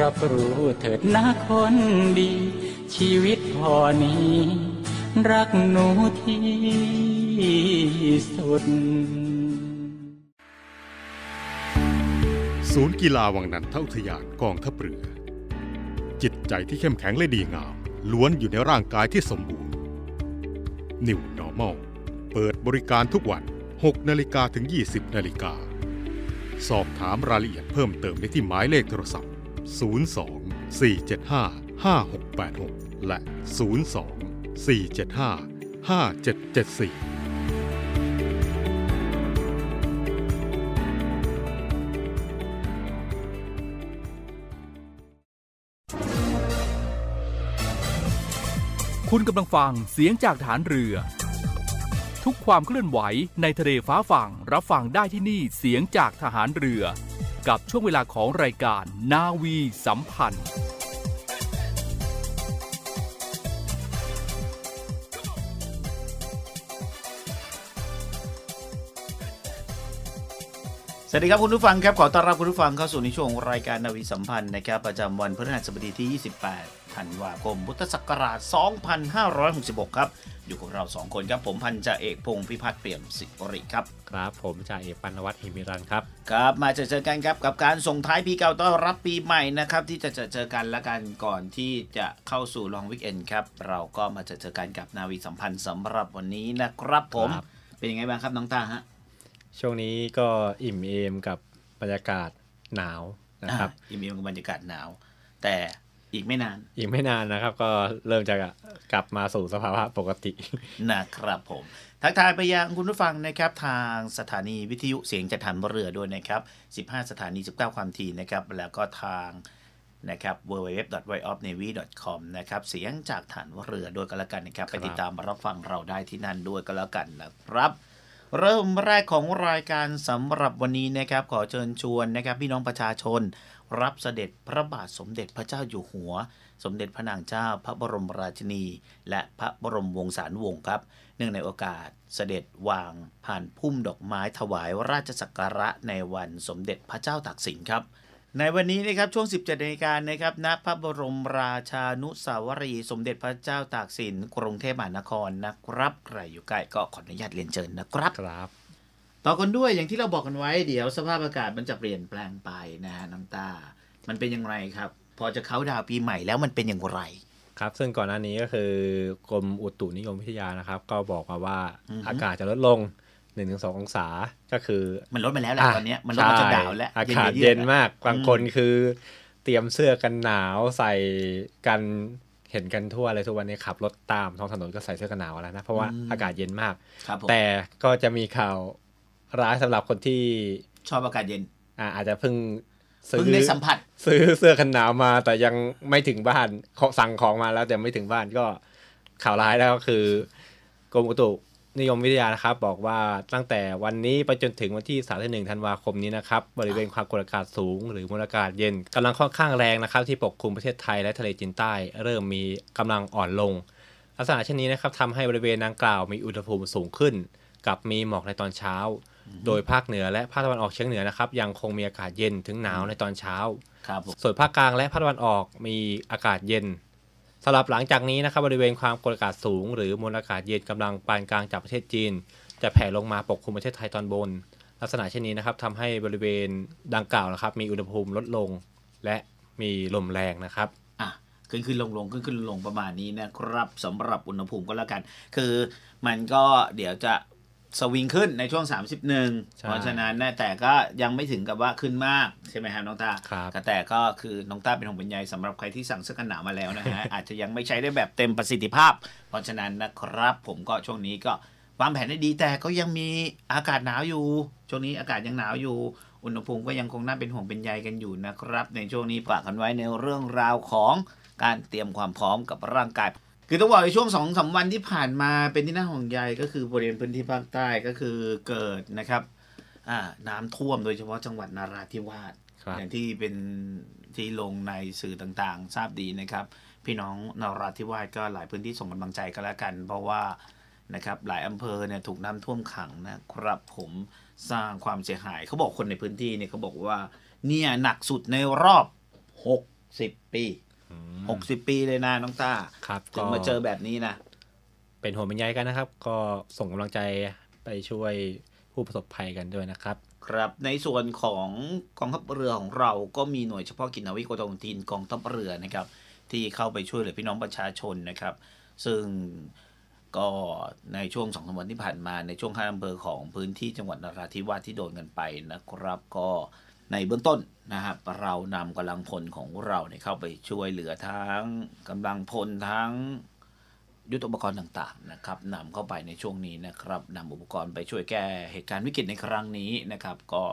รับรู้เถิดนะคนดี ชีวิตพอนี้ รักหนูที่สุด ศูนย์กีฬาวังนันทอุทยานกองทัพเรือ จิตใจที่เข้มแข็งและดีงาม ล้วนอยู่ในร่างกายที่สมบูรณ์ New Normal เปิดบริการทุกวัน 6 นาฬิกาถึง 20 นาฬิกา สอบถามรายละเอียดเพิ่มเติมได้ที่หมายเลขโทรศัพท์ 02 475 5686 และ 02 475 5774คุณกำลังฟังเสียงจากฐานเรือ ทุกความเคลื่อนไหวในทะเลฟ้าฝั่งรับฟังได้ที่นี่เสียงจากทหารเรือ กับช่วงเวลาของรายการนาวีสัมพันธ์ สวัสดีครับคุณผู้ฟังครับ ขอต้อนรับคุณผู้ฟังเข้าสู่ในช่วงรายการนาวีสัมพันธ์นะครับ ประจำวันพฤหัสบดีที่ 28 ธันวาคม พุทธศักราช 2566 ครับ อยู่กับเรา2คนครับผมพันจ่าเอกพงศ์พิพัฒน์เปี่ยมสิริครับ ครับ ผมจ่าเอกปันวัฒน์หิมิรันครับ ครับ มาเจอเจอกันครับกับการส่งท้ายปีเก่าต้อนรับปีใหม่นะครับ ที่จะเจอเจอกันและกันก่อนที่จะเข้าสู่ลองวิกเอนครับ เราก็มาเจอเจอกันกับนาวีสัมพันธ์สำหรับวันนี้นะครับผมครับเป็นยังไงบ้างครับน้องตาฮะช่วงนี้ก็อิ่มเอมกับบรรยากาศหนาวนะครับอะอิ่มเอมกับบรรยากาศหนาว แต่ อีกไม่นาน อีกไม่นานนะครับ ก็เริ่มจะกลับมาสู่สภาวะปกตินะครับผม ทักทายไปยังคุณผู้ฟังนะครับ ทางสถานีวิทยุเสียงจากฐานเรือด้วยนะครับ 15 สถานี 19 ความถี่นะครับ แล้วก็ทางนะครับ www.voiceofnavy.com นะครับ เสียงจากฐานเรือด้วยกันแล้วกันนะครับ ไปติดตามรับฟังเราได้ที่นั่นด้วยกันแล้วกันนะครับ เริ่มแรกของรายการสำหรับวันนี้นะครับ ขอเชิญชวนนะครับ พี่น้องประชาชน รับเสด็จพระบาทสมเด็จพระเจ้าอยู่หัว สมเด็จพระนางเจ้าพระบรมราชินี และพระบรมวงศานุวงศ์ครับ เนื่องในโอกาสเสด็จวางผ่านพุ่มดอกไม้ถวายราชสักการะในวันสมเด็จพระเจ้าตากสินครับในวันนี้นะครับช่วง 17นาฬิกานะครับณพระบรมราชานุสาวรีย์สมเด็จพระเจ้าตากสินกรุงเทพมหานครนะครับใครอยู่ใกล้ก็ขออนุญาตเรียนเชิญนะครับครับ ต่อกันด้วยอย่างที่เราบอกกันไว้เดี๋ยวสภาพอากาศมันจะเปลี่ยนแปลงไปนะฮะน้ำตา มันเป็นอย่างไรครับ พอจะเข้าดาวน์ปีใหม่แล้วมันเป็นอย่างไร ครับ ซึ่งก่อนหน้านี้ก็คือกรมอุตุนิยมวิทยานะครับ ก็บอกมาว่าอือฮึ อากาศจะลดลง 1-2 องศาก็คือ มันลดมาแล้วแหละตอนเนี้ยมันลดมาจนดาวแล้ว ใช่อากาศๆเย็นมากอืบางคนคือ เตรียมเสื้อกันหนาวใส่กันเห็นกันทั่วเลยทุกวันนี้ขับรถตามท้องถนนก็ใส่เสื้อกันหนาวแล้วนะเพราะว่าอากาศเย็นมาก ครับผมแต่ก็จะมีข่าว ร้ายสำหรับคนที่ชอบอากาศเย็น อ่าอาจจะเพิ่งซื้เพิ่งได้สัมผัส ซื้อเสื้อกันหนาวมาแต่ยังไม่ถึงบ้านเขาสั่งของมาแล้วแต่ไม่ถึงบ้านก็ข่าวร้ายแล้วก็คือกรมอุตุนิยมวิทยานะครับ บอกว่าตั้งแต่วันนี้ไปจนถึงวันที่31ธันวาคมนี้นะครับ บริเวณความกดอากาศสูง หรือมวลอากาศเย็นกำลังค่อนข้างแรงนะครับ ที่ปกคลุมประเทศไทยและทะเลจีนใต้ เริ่มมีกำลังอ่อนลง ลักษณะเช่นนี้นะครับทำให้บริเวณดังกล่าวมีอุณหภูมิสูงขึ้น กับมีหมอกในตอนเช้า โดยภาคเหนือและภาคตะวันออกเฉียงเหนือนะครับ ยังคงมีอากาศเย็นถึงหนาวในตอนเช้าครับผมส่วนภาคกลางและภาคตะวันออกมีอากาศเย็นสำหรับหลังจากนี้นะครับบริเวณความกดอากาศสูง หรือมวลอากาศเย็นกำลังปานกลางจากประเทศจีน จะแผ่ลงมาปกคลุมประเทศไทยตอนบน ลักษณะเช่นนี้นะครับทำให้บริเวณดังกล่าวนะครับ มีอุณหภูมิลดลง และมีลมแรงนะครับอะขึ้นขึ้นลงลงขึ้นขึ้นลงลงประมาณนี้นะครับสำหรับอุณหภูมิก็แล้วกัน คือมันก็เดี๋ยวจะ สวิงขึ้นในช่วง 31ใช่เพราะฉะนั้นนะแต่ก็ยังไม่ถึงกับว่าขึ้นมาก ใช่ไหมครับน้องตาครับแต่ก็คือน้องตาเป็นห่วงเป็นใยสำหรับใครที่สั่งเสื้อกันหนาวมาแล้วนะฮะ อาจจะยังไม่ใช้ได้แบบเต็มประสิทธิภาพ เพราะฉะนั้นนะครับ ผมก็ช่วงนี้ก็วางแผนได้ดีแต่ก็ยังมีอากาศหนาวอยู่ ช่วงนี้อากาศยังหนาวอยู่ อุณหภูมิก็ยังคงน่าเป็นห่วงเป็นใยกันอยู่นะครับ ในช่วงนี้ฝากกันไว้ในเรื่องราวของการเตรียมความพร้อมกับร่างกาย คือต้องบอกในช่วงสองสาวันที่ผ่านมาเป็นที่น่าห่วงใยก็คือบริเวณพื้นที่ภาคใต้ก็คือเกิดนะครับอ่าน้ำท่วมโดยเฉพาะจังหวัดนาราธิวาสครับอย่างที่เป็นที่ลงในสื่อต่างๆ ทราบดีนะครับ พี่น้องนาราธิวาสก็หลายพื้นที่ส่งกำลังใจก็แล้วกัน เพราะว่านะครับหลายอำเภอเนี่ยถูกน้ำท่วมขังนะครับผมสร้างความเสียหายเขาบอกคนในพื้นที่เนี่ยเขาบอกว่าเนี่ยหนักสุดในรอบ 60 ปี 60ปีเลยนะน้องต้าครับถึงมาเจอแบบนี้นะ เป็นห่วงเป็นใยกันนะครับ ก็ส่งกำลังใจไปช่วยผู้ประสบภัยกันด้วยนะครับ ครับในส่วนของกองทัพเรือของเราก็มีหน่วยเฉพาะกิจนาวิกโยธินทีนกองทัพเรือนะครับ ที่เข้าไปช่วยเหลือพี่น้องประชาชนนะครับ ซึ่งก็ในช่วงสองสามวันที่ผ่านมาในช่วงห้าอำเภอของพื้นที่จังหวัดนราธิวาสที่โดนกันไปนะครับ ก็ ในเบื้องต้นนะครับเรานำกำลังพลของเราเนี่ยเข้าไปช่วยเหลือทั้งกำลังพลทั้งยุทธปกรณ์ต่างๆนะครับนำเข้าไปในช่วงนี้นะครับนำอุปกรณ์ไปช่วยแก้เหตุการณ์วิกฤตในครั้งนี้นะครับ ก็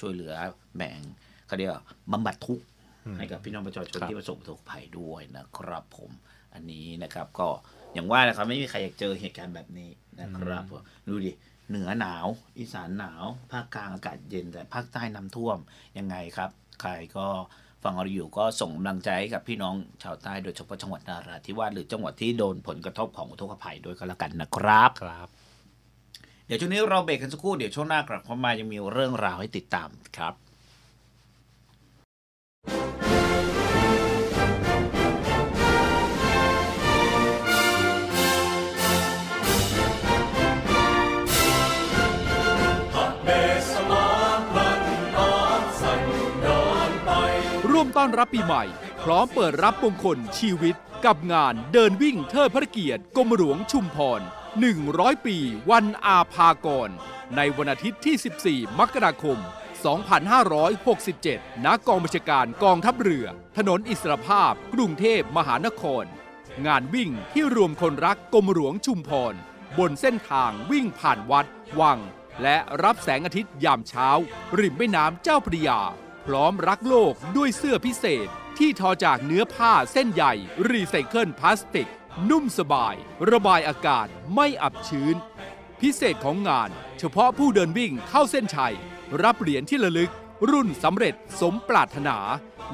ช่วยเหลือแบ่งเขาเรียกว่าบำบัดทุกข์ให้กับพี่น้องประชาชนครับที่ประสบอุทกภัยด้วยนะครับผมอันนี้นะครับก็อย่างว่านะครับไม่มีใครอยากเจอเหตุการณ์แบบนี้นะครับดูดิ เหนือหนาว อีสานหนาว ภาคกลางอากาศเย็น แต่ภาคใต้น้ำท่วมยังไงครับ ใครก็ฟังเราอยู่ก็ส่งกำลังใจให้กับพี่น้องชาวใต้โดยเฉพาะจังหวัดนาราธิวาสหรือจังหวัดที่โดนผลกระทบของอุทกภัยด้วยก็แล้วกันนะครับครับ เดี๋ยวช่วงนี้เราเบรกกันสักครู่เดี๋ยวช่วงหน้ากลับเข้ามายังมีเรื่องราวให้ติดตามครับ ต้อนรับปีใหม่ พร้อมเปิดรับมงคลชีวิต กับงานเดินวิ่งเทิดพระเกียรติกรมหลวงชุมพร 100 ปีวันอาภากร ในวันอาทิตย์ที่ 14 มกราคม 2567 ณ กองบัญชาการกองทัพเรือ ถนนอิสรภาพ กรุงเทพมหานคร งานวิ่งที่รวมคนรักกรมหลวงชุมพร บนเส้นทางวิ่งผ่านวัด วัง และรับแสงอาทิตย์ยามเช้า ริมแม่น้ำเจ้าพระยา พร้อมรักโลกด้วยเสื้อพิเศษที่ทอจากเนื้อผ้าเส้นใหญ่รีไซเคิลพลาสติก นุ่มสบาย ระบายอากาศไม่อับชื้น พิเศษของงาน เฉพาะผู้เดินวิ่งเข้าเส้นชัย รับเหรียญที่ระลึก รุ่นสำเร็จสมปรารถนา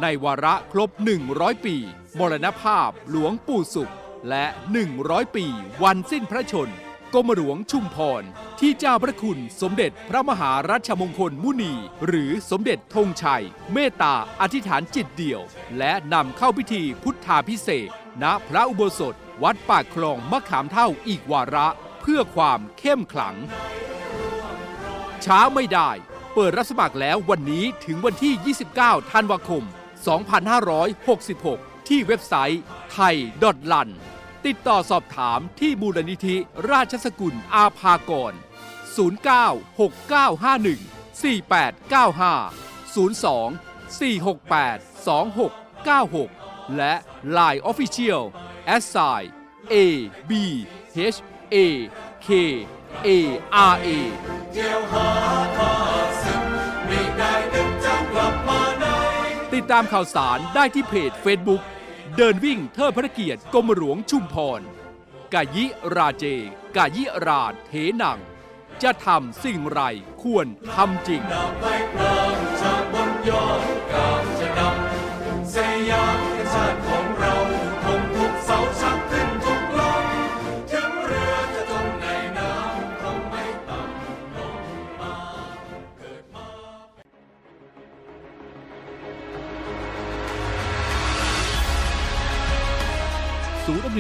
ในวาระครบ 100 ปี มรณภาพหลวงปู่สุข และ 100 ปี วันสิ้นพระชน รมหลวงชุมพร ที่เจ้าพระคุณสมเด็จพระมหารัชมงคลมุนี หรือสมเด็จธงชัย เมตตาอธิษฐานจิตเดี่ยว และนำเข้าพิธีพุทธาพิเศษณพระอุโบสถ วัดปากคลองมะขามเท่าอีกวาระ เพื่อความเข้มขลัง ช้าไม่ได้ เปิดรับสมัครแล้ววันนี้ถึงวันที่ 29 ธันวาคม 2566 ที่เว็บไซต์ไทยดอทลัน ติดต่อสอบถามที่มูลนิธิ ราชสกุลอาภากร 0969514895 02 468 2696 และ Line Official s i a b h a k a r a ติดตามข่าวสารได้ที่เพจ Facebook เดินวิ่งเทิดพระเกียรติกรมหลวงชุมพร กายิราเจ กายิราเทนัง จะทำสิ่งไรควรทำจริง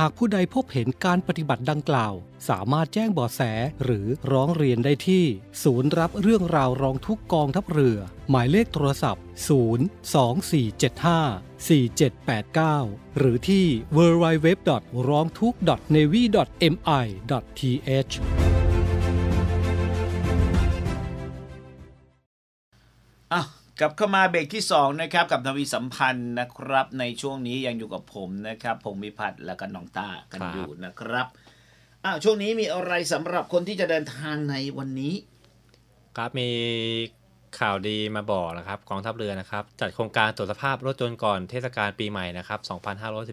หากผู้ใดพบเห็นการปฏิบัติดังกล่าว สามารถแจ้งบาะแสหรือร้องเรียนได้ที่ ศูนย์รับเรื่องราวร้องทุกกองทัพเรือ หมายเลขโทรศัพท์ 02475 4789 หรือที่ www. ร้องทุก navy mi th อะ กลับเข้ามาเบรกที่2นะครับกับนวีสัมพันธ์นะครับ ในช่วงนี้ยังอยู่กับผมนะครับพงมิพัฒน์และก็น้องตากันอยู่นะครับอะช่วงนี้มีอะไรสำหรับคนที่จะเดินทางในวันนี้ ครับมีข่าวดีมาบอกนะครับกองทัพเรือนะครับ จัดโครงการตรวจสภาพรถยนก่อนเทศกาลปีใหม่นะครับ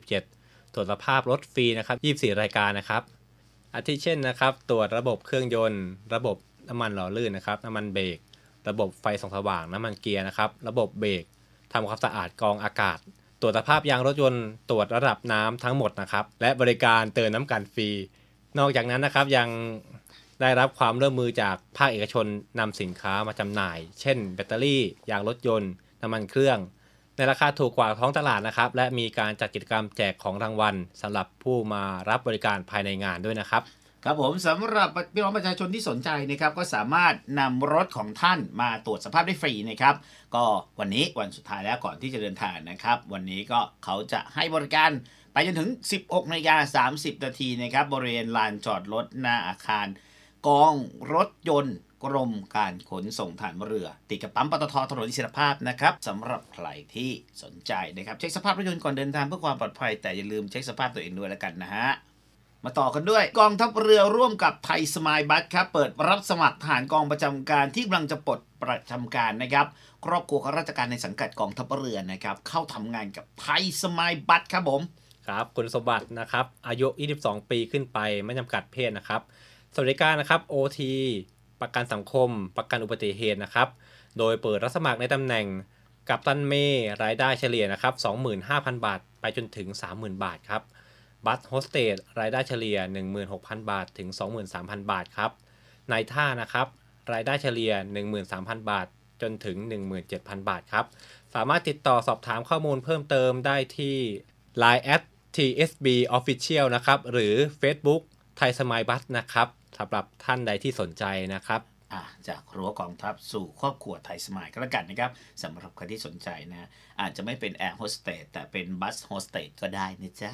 2517 ตรวจสภาพรถฟรีนะครับ 24 รายการนะครับ อาทิเช่นนะครับ ตรวจระบบเครื่องยนต์ ระบบน้ำมันหล่อลื่นนะครับน้ำมันเบรก ระบบไฟส่องสว่างน้ำมันเกียร์นะครับ ระบบเบรกทำความสะอาดกรองอากาศ ตรวจสภาพยางรถยนต์ตรวจระดับน้ำทั้งหมดนะครับ และบริการเติมน้ำกันฟรี นอกจากนั้นนะครับยังได้รับความร่วมมือจากภาคเอกชนนำสินค้ามาจำหน่าย เช่น แบตเตอรี่ ยางรถยนต์ น้ำมันเครื่อง ในราคาถูกกว่าท้องตลาดนะครับ และมีการจัดกิจกรรมแจกของรางวัลสำหรับผู้มารับบริการภายในงานด้วยนะครับ ครับผมสำหรับพี่น้องประชาชนที่สนใจนะครับก็สามารถนำรถของท่านมาตรวจสภาพได้ฟรีนะครับ ก็วันนี้วันสุดท้ายแล้วก่อนที่จะเดินทางนะครับ วันนี้ก็เขาจะให้บริการไปจนถึง 16นาฬิกา30 นาทีนะครับบริเวณลานจอดรถหน้าอาคาร กองรถยนต์กรมการขนส่งฐานเรือ ติดกับปั๊มปตทถนนอิสรภาพนะครับสำหรับใครที่สนใจนะครับเช็คสภาพรถยนต์ก่อนเดินทางเพื่อความปลอดภัยแต่อย่าลืมเช็คสภาพตัวเองด้วยแล้วกันนะฮะ มาต่อกันด้วย กองทัพเรือร่วมกับไทยสมายบัสครับเปิดรับสมัครทหารกองประจำการที่กำลังจะปลดประจำการนะครับครอบครัวข้าราชการในสังกัดกองทัพเรือนะครับเข้าทำงานกับไทยสมายบัสครับผมครับคุณสมบัตินะครับอายุ 22 ปีขึ้นไปไม่จำกัดเพศนะครับสวัสดิการนะครับ OT ประกันสังคม ประกันอุบัติเหตุนะครับ โดยเปิดรับสมัครในตำแหน่งกัปตันเมย์รายได้เฉลี่ยนะครับ 25,000 บาท ไปจนถึง 30,000 บาทครับ บัสโฮสเตสรายได้เฉลี่ย 16,000 บาทถึง 23,000 บาทครับนายท่านะครับรายได้เฉลี่ย 13,000 บาทจนถึง 17,000 บาทครับ สามารถติดต่อสอบถามข้อมูลเพิ่มเติมได้ที่ Line at TSB Official นะครับ หรือ Facebook ไทยสมายล์บัสนะครับสำหรับท่านใดที่สนใจนะครับจากรั้วกองทัพสู่ครอบครัวไทยสมายล์ก็แล้วกันนะครับสำหรับใครที่สนใจนะ อาจจะไม่เป็นแอร์โฮสเตสแต่เป็น bus hostess ก็ได้นะจ๊ะ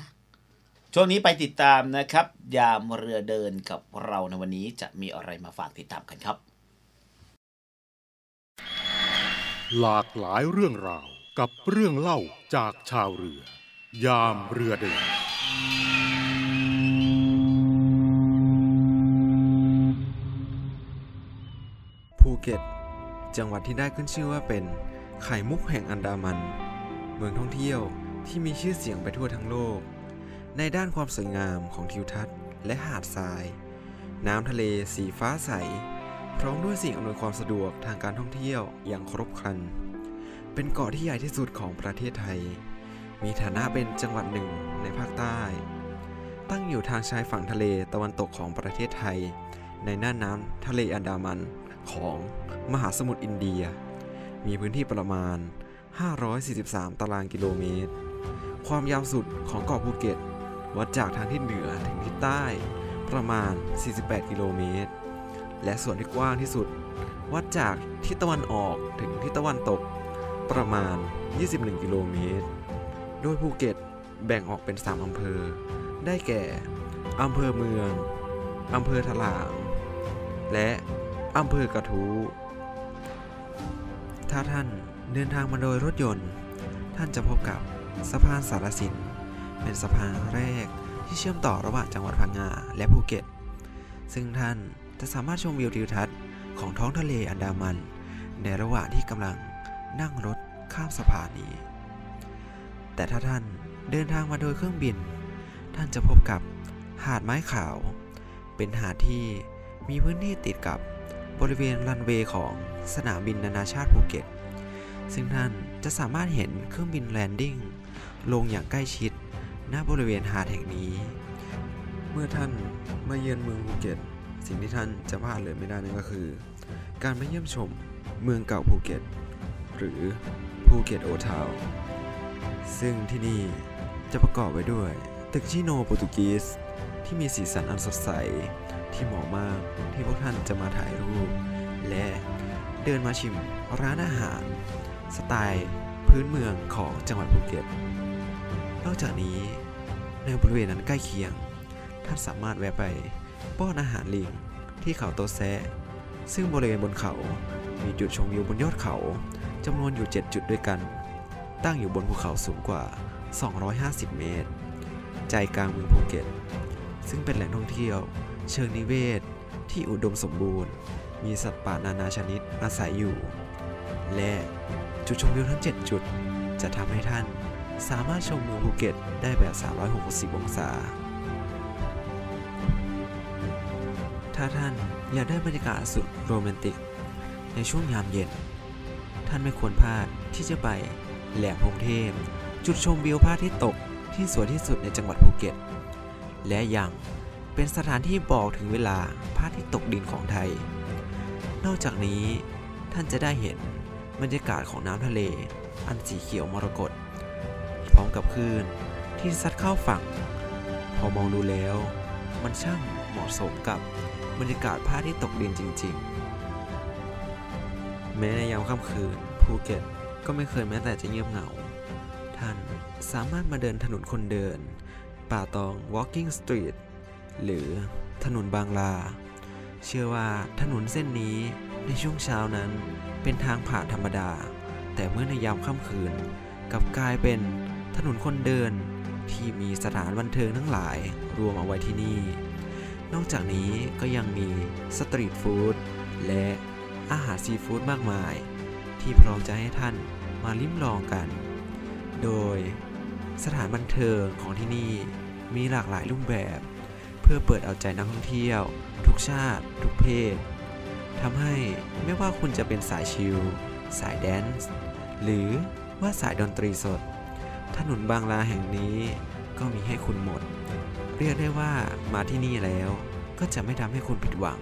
ช่วงนี้ไปติดตามนะครับ ยามเรือเดินกับเราในวันนี้จะมีอะไรมาฝากติดตามกันครับ หลากหลายเรื่องราวกับเรื่องเล่าจากชาวเรือ ยามเรือเดิน ภูเก็ต จังหวัดที่ได้ขึ้นชื่อว่าเป็นไข่มุกแห่งอันดามัน เมืองท่องเที่ยวที่มีชื่อเสียงไปทั่วทั้งโลก ในด้านความสวยงามของทิวทัศน์และหาดทราย น้ำทะเลสีฟ้าใส พร้อมด้วยสิ่งอำนวยความสะดวกทางการท่องเที่ยวอย่างครบครัน เป็นเกาะที่ใหญ่ที่สุดของประเทศไทย มีฐานะเป็นจังหวัดหนึ่งในภาคใต้ ตั้งอยู่ทางชายฝั่งทะเลตะวันตกของประเทศไทย ในน่านน้ำทะเลอันดามันของมหาสมุทรอินเดีย มีพื้นที่ประมาณ 543 ตารางกิโลเมตร ความยาวสุดของเกาะภูเก็ต วัดจากทางทิศเหนือถึงทิศใต้ประมาณ 48 กิโลเมตร และส่วนที่กว้างที่สุด วัดจากทิศตะวันออกถึงทิศตะวันตก ประมาณ 21 กิโลเมตร โดยภูเก็ตแบ่งออกเป็น 3 อำเภอ ได้แก่ อำเภอเมือง อำเภอถลาง และอำเภอกระทู้ถ้าท่านเดินทางมาโดยรถยนต์ ท่านจะพบกับสะพานสารสิน เป็นสะพานแรกที่เชื่อมต่อระหว่างจังหวัดพังงาและภูเก็ต ซึ่งท่านจะสามารถชมวิวทิวทัศน์ของท้องทะเลอันดามัน ในระหว่างที่กำลังนั่งรถข้ามสะพานนี้ แต่ถ้าท่านเดินทางมาโดยเครื่องบิน ท่านจะพบกับหาดไม้ขาว เป็นหาดที่มีพื้นที่ติดกับบริเวณรันเวย์ของสนามบินนานาชาติภูเก็ต ซึ่งท่านจะสามารถเห็นเครื่องบิน landing ลงอย่างใกล้ชิด ณบริเวณหาดแห่งนี้ เมื่อท่านมาเยือนเมืองภูเก็ต สิ่งที่ท่านจะพลาดเลยไม่ได้นั่นก็คือ การมาเยี่ยมชมเมืองเก่าภูเก็ต หรือภูเก็ตโอทาวซึ่งที่นี่จะประกอบไว้ด้วย ตึกชิโนโปรตุกีสที่มีสีสันอันสดใสที่เหมาะมากที่พวกท่านจะมาถ่ายรูป และเดินมาชิมร้านอาหาร สไตล์พื้นเมืองของจังหวัดภูเก็ต นอกจากนี้ ในบริเวณนั้นใกล้เคียง ท่านสามารถแวะไป ป้อนอาหารลิงที่เขาโตแซะซึ่งบริเวณบนเขา มีจุดชมวิวบนยอดเขาจำนวนอยู่ 7 จุดด้วยกัน ตั้งอยู่บนภูเขาสูงกว่า 250 เมตร ใจกลางเมืองภูเก็ต ซึ่งเป็นแหล่งท่องเที่ยว เชิงนิเวศ ที่อุดมสมบูรณ์ มีสัตว์ป่านานาชนิดอาศัยอยู่ และจุดชมวิวทั้ง 7 จุด จะทำให้ท่าน สามารถชมเมืองภูเก็ตได้แบบ 360 องศา ถ้าท่านอยากได้บรรยากาศสุดโรแมนติก ในช่วงยามเย็น ท่านไม่ควรพลาดที่จะไปแหลมพรหมเทพ จุดชมวิวพระอาทิตย์ตกที่สวยที่สุดในจังหวัดภูเก็ต และยังเป็นสถานที่บอกถึงเวลาพระอาทิตย์ตกดินของไทย นอกจากนี้ท่านจะได้เห็นบรรยากาศของน้ำทะเล อันสีเขียวมรกต พร้อมกับคลื่นที่ซัดเข้าฝั่ง พอมองดูแล้ว มันช่างเหมาะสมกับบรรยากาศพระอาทิตย์ตกดินจริง ๆ แม้ในยามค่ำคืนภูเก็ตก็ไม่เคยแม้แต่จะเงียบเหงา ท่านสามารถมาเดินถนนคนเดิน ป่าตอง Walking Street หรือถนนบางลา เชื่อว่าถนนเส้นนี้ในช่วงเช้านั้นเป็นทางผ่านธรรมดา แต่เมื่อในยามค่ำคืนกลับกลายเป็น ถนนคนเดินที่มีสถานบันเทิงทั้งหลายรวมเอาไว้ที่นี่ นอกจากนี้ก็ยังมีสตรีทฟู้ดและอาหารซีฟู้ดมากมาย ที่พร้อมจะให้ท่านมาลิ้มลองกัน โดยสถานบันเทิงของที่นี่มีหลากหลายรูปแบบ เพื่อเปิดเอาใจนักท่องเที่ยว ทุกชาติ ทุกเพศทำให้ไม่ว่าคุณจะเป็นสายชิลสายแดนซ์หรือว่าสายดนตรีสด ถนนบางลาแห่งนี้ก็มีให้คุณหมด เรียกได้ว่ามาที่นี่แล้วก็จะไม่ทำให้คุณผิดหวัง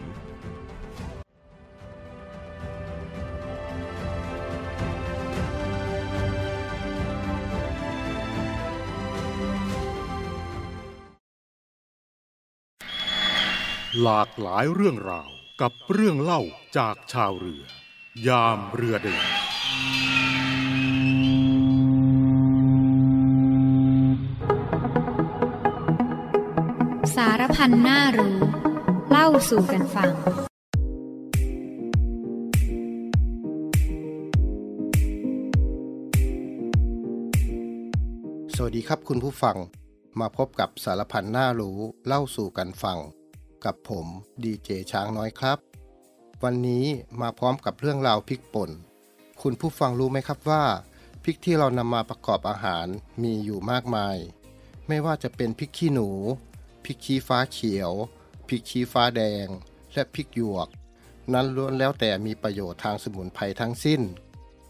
หลากหลายเรื่องราวกับเรื่องเล่าจากชาวเรือ ยามเรือเดิน สารพันน่ารู้ เล่าสู่กันฟัง สวัสดีครับคุณผู้ฟัง มาพบกับสารพันน่ารู้ เล่าสู่กันฟัง กับผมดีเจช้างน้อยครับ วันนี้มาพร้อมกับเรื่องราวพริกป่น คุณผู้ฟังรู้ไหมครับว่าพริกที่เรานำมาประกอบอาหารมีอยู่มากมาย ไม่ว่าจะเป็นพริกขี้หนู พริกชี้ฟ้าเขียว พริกชี้ฟ้าแดง และพริกหยวก นั้นล้วนแล้วแต่มีประโยชน์ทางสมุนไพรทั้งสิ้น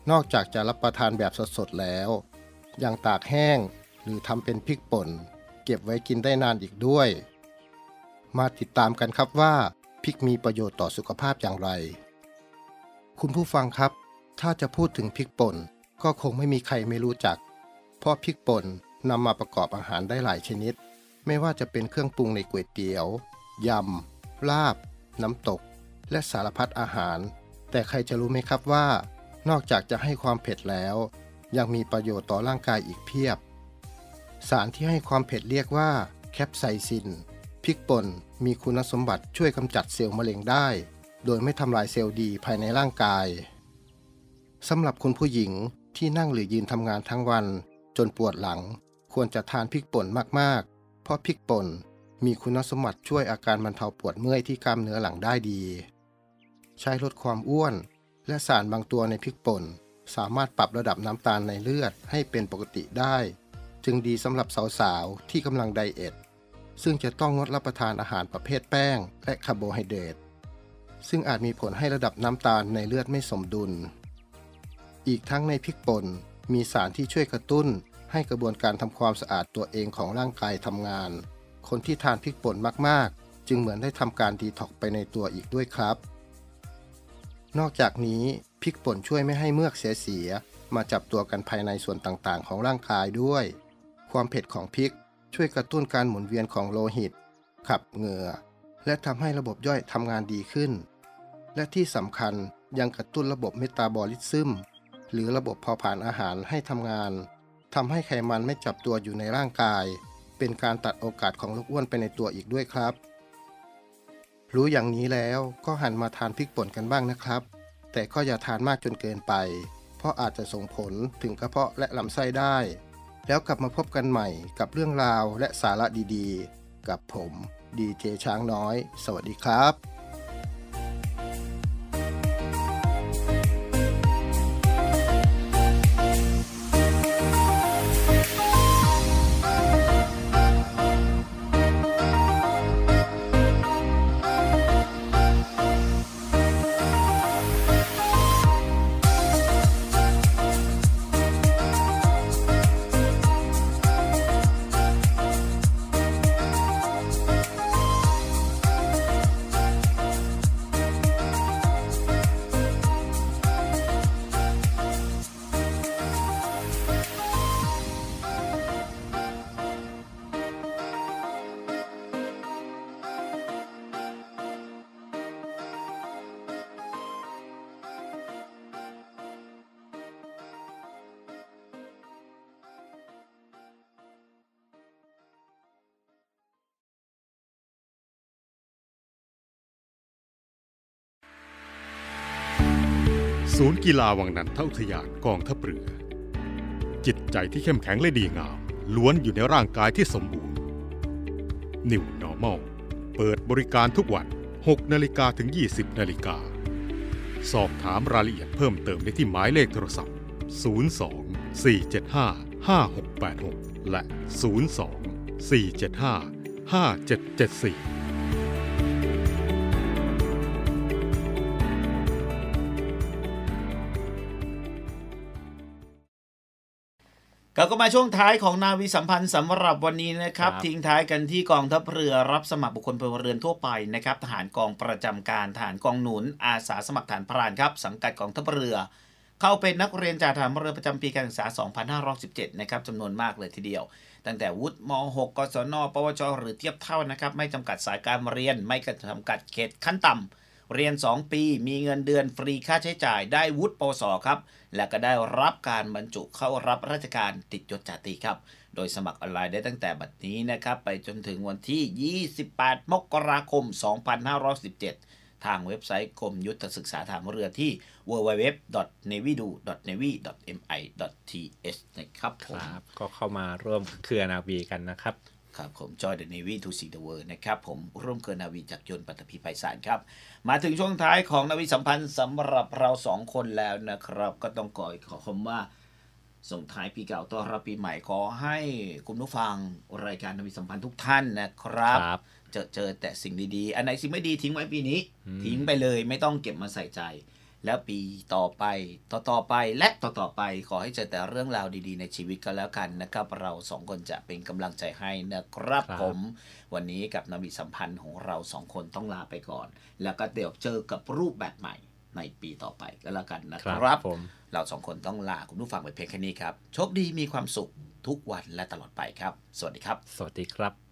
นอกจากจะรับประทานแบบสดๆแล้ว ยังตากแห้งหรือทำเป็นพริกป่น เก็บไว้กินได้นานอีกด้วย มาติดตามกันครับว่าพริกมีประโยชน์ต่อสุขภาพอย่างไร คุณผู้ฟังครับ ถ้าจะพูดถึงพริกป่นก็คงไม่มีใครไม่รู้จัก เพราะพริกป่นนำมาประกอบอาหารได้หลายชนิด ไม่ว่าจะเป็นเครื่องปรุงในก๋วยเตี๋ยวยำ ลาบ น้ำตก และสารพัดอาหาร แต่ใครจะรู้ไหมครับว่า นอกจากจะให้ความเผ็ดแล้ว ยังมีประโยชน์ต่อร่างกายอีกเพียบ สารที่ให้ความเผ็ดเรียกว่าแคปไซซินพริกป่นมีคุณสมบัติช่วยกำจัดเซลล์มะเร็งได้ โดยไม่ทำลายเซลล์ดีภายในร่างกายสำหรับคุณผู้หญิงที่นั่งหรือยืนทำงานทั้งวัน จนปวดหลัง ควรจะทานพริกป่นมาก เพราะพริกป่นมีคุณสมบัติช่วยอาการบรรเทาปวดเมื่อยที่กล้ามเนื้อหลังได้ดี ใช้ลดความอ้วน และสารบางตัวในพริกป่น สามารถปรับระดับน้ำตาลในเลือดให้เป็นปกติได้ จึงดีสำหรับสาวๆ ที่กำลังไดเอทซึ่งจะต้องงดรับประทานอาหารประเภทแป้ง และคาร์โบไฮเดรตซึ่งอาจมีผลให้ระดับน้ำตาลในเลือดไม่สมดุล อีกทั้งในพริกป่นมีสารที่ช่วยกระตุ้น ให้กระบวนการทำความสะอาดตัวเองของร่างกายทำงาน คนที่ทานพริกป่นมากๆ จึงเหมือนได้ทำการดีท็อกไปในตัวอีกด้วยครับ นอกจากนี้พริกป่นช่วยไม่ให้เมือกเสียๆมาจับตัวกันภายในส่วนต่างๆ ของร่างกายด้วย ความเผ็ดของพริกช่วยกระตุ้นการหมุนเวียนของโลหิต ขับเหงื่อ และทำให้ระบบย่อยทำงานดีขึ้น และที่สำคัญยังกระตุ้นระบบเมตาบอลิซึมหรือระบบเผาผลาญอาหารให้ทำงาน ทำให้ไขมันไม่จับตัวอยู่ในร่างกาย เป็นการตัดโอกาสของโรคอ้วนไปในตัวอีกด้วยครับ รู้อย่างนี้แล้วก็หันมาทานพริกป่นกันบ้างนะครับ แต่ก็อย่าทานมากจนเกินไป เพราะอาจจะส่งผลถึงกระเพาะและลำไส้ได้ แล้วกลับมาพบกันใหม่กับเรื่องราวและสาระดีๆ กับผมดีเจช้างน้อย สวัสดีครับ ศูนย์กีฬาวังนันทอุทยานกองทัพเรือ จิตใจที่เข้มแข็งและดีงาม ล้วนอยู่ในร่างกายที่สมบูรณ์ New Normal เปิดบริการทุกวัน 6 นาฬิกาถึง 20 นาฬิกา สอบถามรายละเอียดเพิ่มเติมได้ที่หมายเลขโทรศัพท์ 02 475 5686 และ 02 475 5774 เราก็มาช่วงท้ายของนาวีสัมพันธ์สำหรับวันนี้นะครับครับ ทิ้งท้ายกันที่กองทัพเรือรับสมัครบุคคลพลเรือนทั่วไปนะครับทหารกองประจำการทหารกองหนุนอาสาสมัครฐานพรานครับ สังกัดกองทัพเรือ เข้าเป็นนักเรียนจากฐานเรือประจำปีการศึกษา 2517 นะครับจำนวนมากเลยทีเดียว ตั้งแต่วุฒิม .6 กศน ปวช หรือเทียบเท่านะครับ ไม่จำกัดสายการเรียน ไม่จำกัดเขตขั้นต่ำ เรียน 2 ปี มีเงินเดือนฟรีค่าใช้จ่าย ได้วุฒิปวสครับ และก็ได้รับการบรรจุเข้ารับราชการติดยศจ่าตรีครับ โดยสมัครออนไลน์ได้ตั้งแต่บัดนี้นะครับ ไปจนถึงวันที่ 28 มกราคม 2517 ทางเว็บไซต์กรมยุทธศึกษาฐานเรือที่ www.navy.navy.mi.th นะครับผมครับก็เข้ามาร่วมเครือนาวีกันนะครับ ครับผม Joy the Navy to see the world นะครับผมร่วมเกินนาวีจากยนต์ปัตภีไพศาลครับ มาถึงช่วงท้ายของนาวีสัมพันธ์สำหรับเราสองคนแล้วนะครับ ก็ต้องก่อยขอคำว่าส่งท้ายปีเก่าต้อนรับปีใหม่ขอให้คุณผู้ฟังรายการนาวีสัมพันธ์ทุกท่านนะครับครับเจอเจอแต่สิ่งดีๆ อันไหนสิ่งไม่ดีทิ้งไว้ปีนี้อืมทิ้งไปเลยไม่ต้องเก็บมาใส่ใจ แล้วปีต่อไปต่อต่อไปและต่อต่อไปขอให้เจอแต่เรื่องราวดีๆ ในชีวิตก็แล้วกันนะครับ เราสองคนจะเป็นกำลังใจให้นะครับครับผม วันนี้กับนาวีสัมพันธ์ของเราสองคนต้องลาไปก่อน แล้วก็เดี๋ยวเจอกับรูปแบบใหม่ในปีต่อไปก็แล้วกันนะคครัรับบผมเราสองคนต้องลาคุณผู้ฟังไปเพียงแค่นี้ครับโชคดีมีความสุขทุกวันและตลอดไปครับ สวัสดีครับ สวัสดีครับ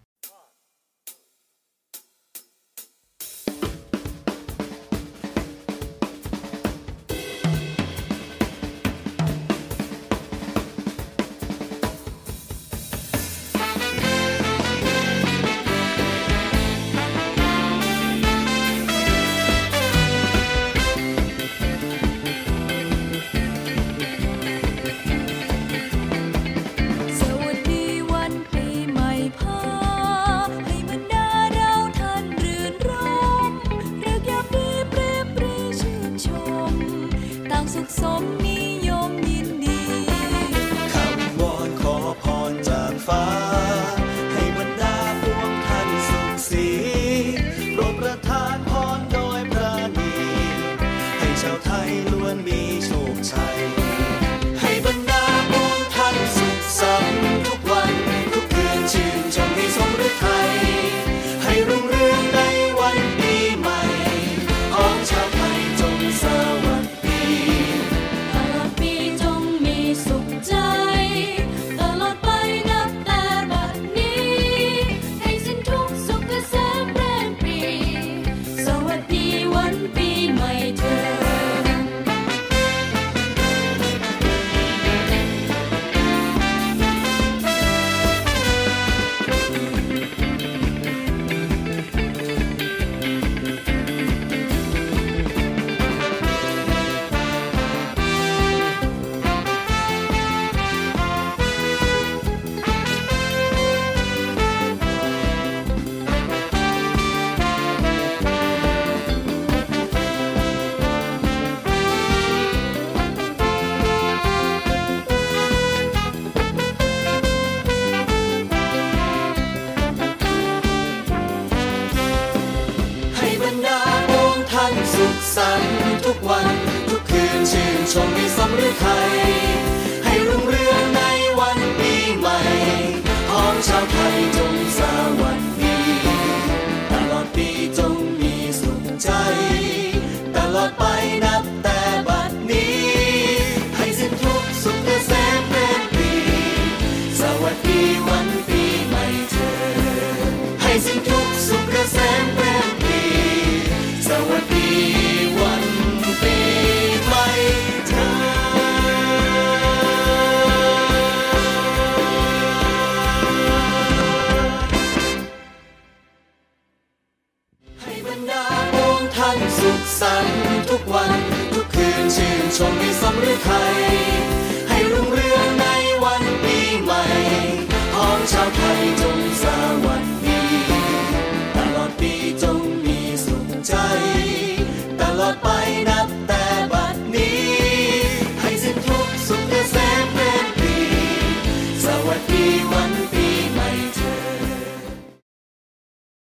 สรรค์ทุกวัน ทุกคืนชื่นชมในสมฤทัย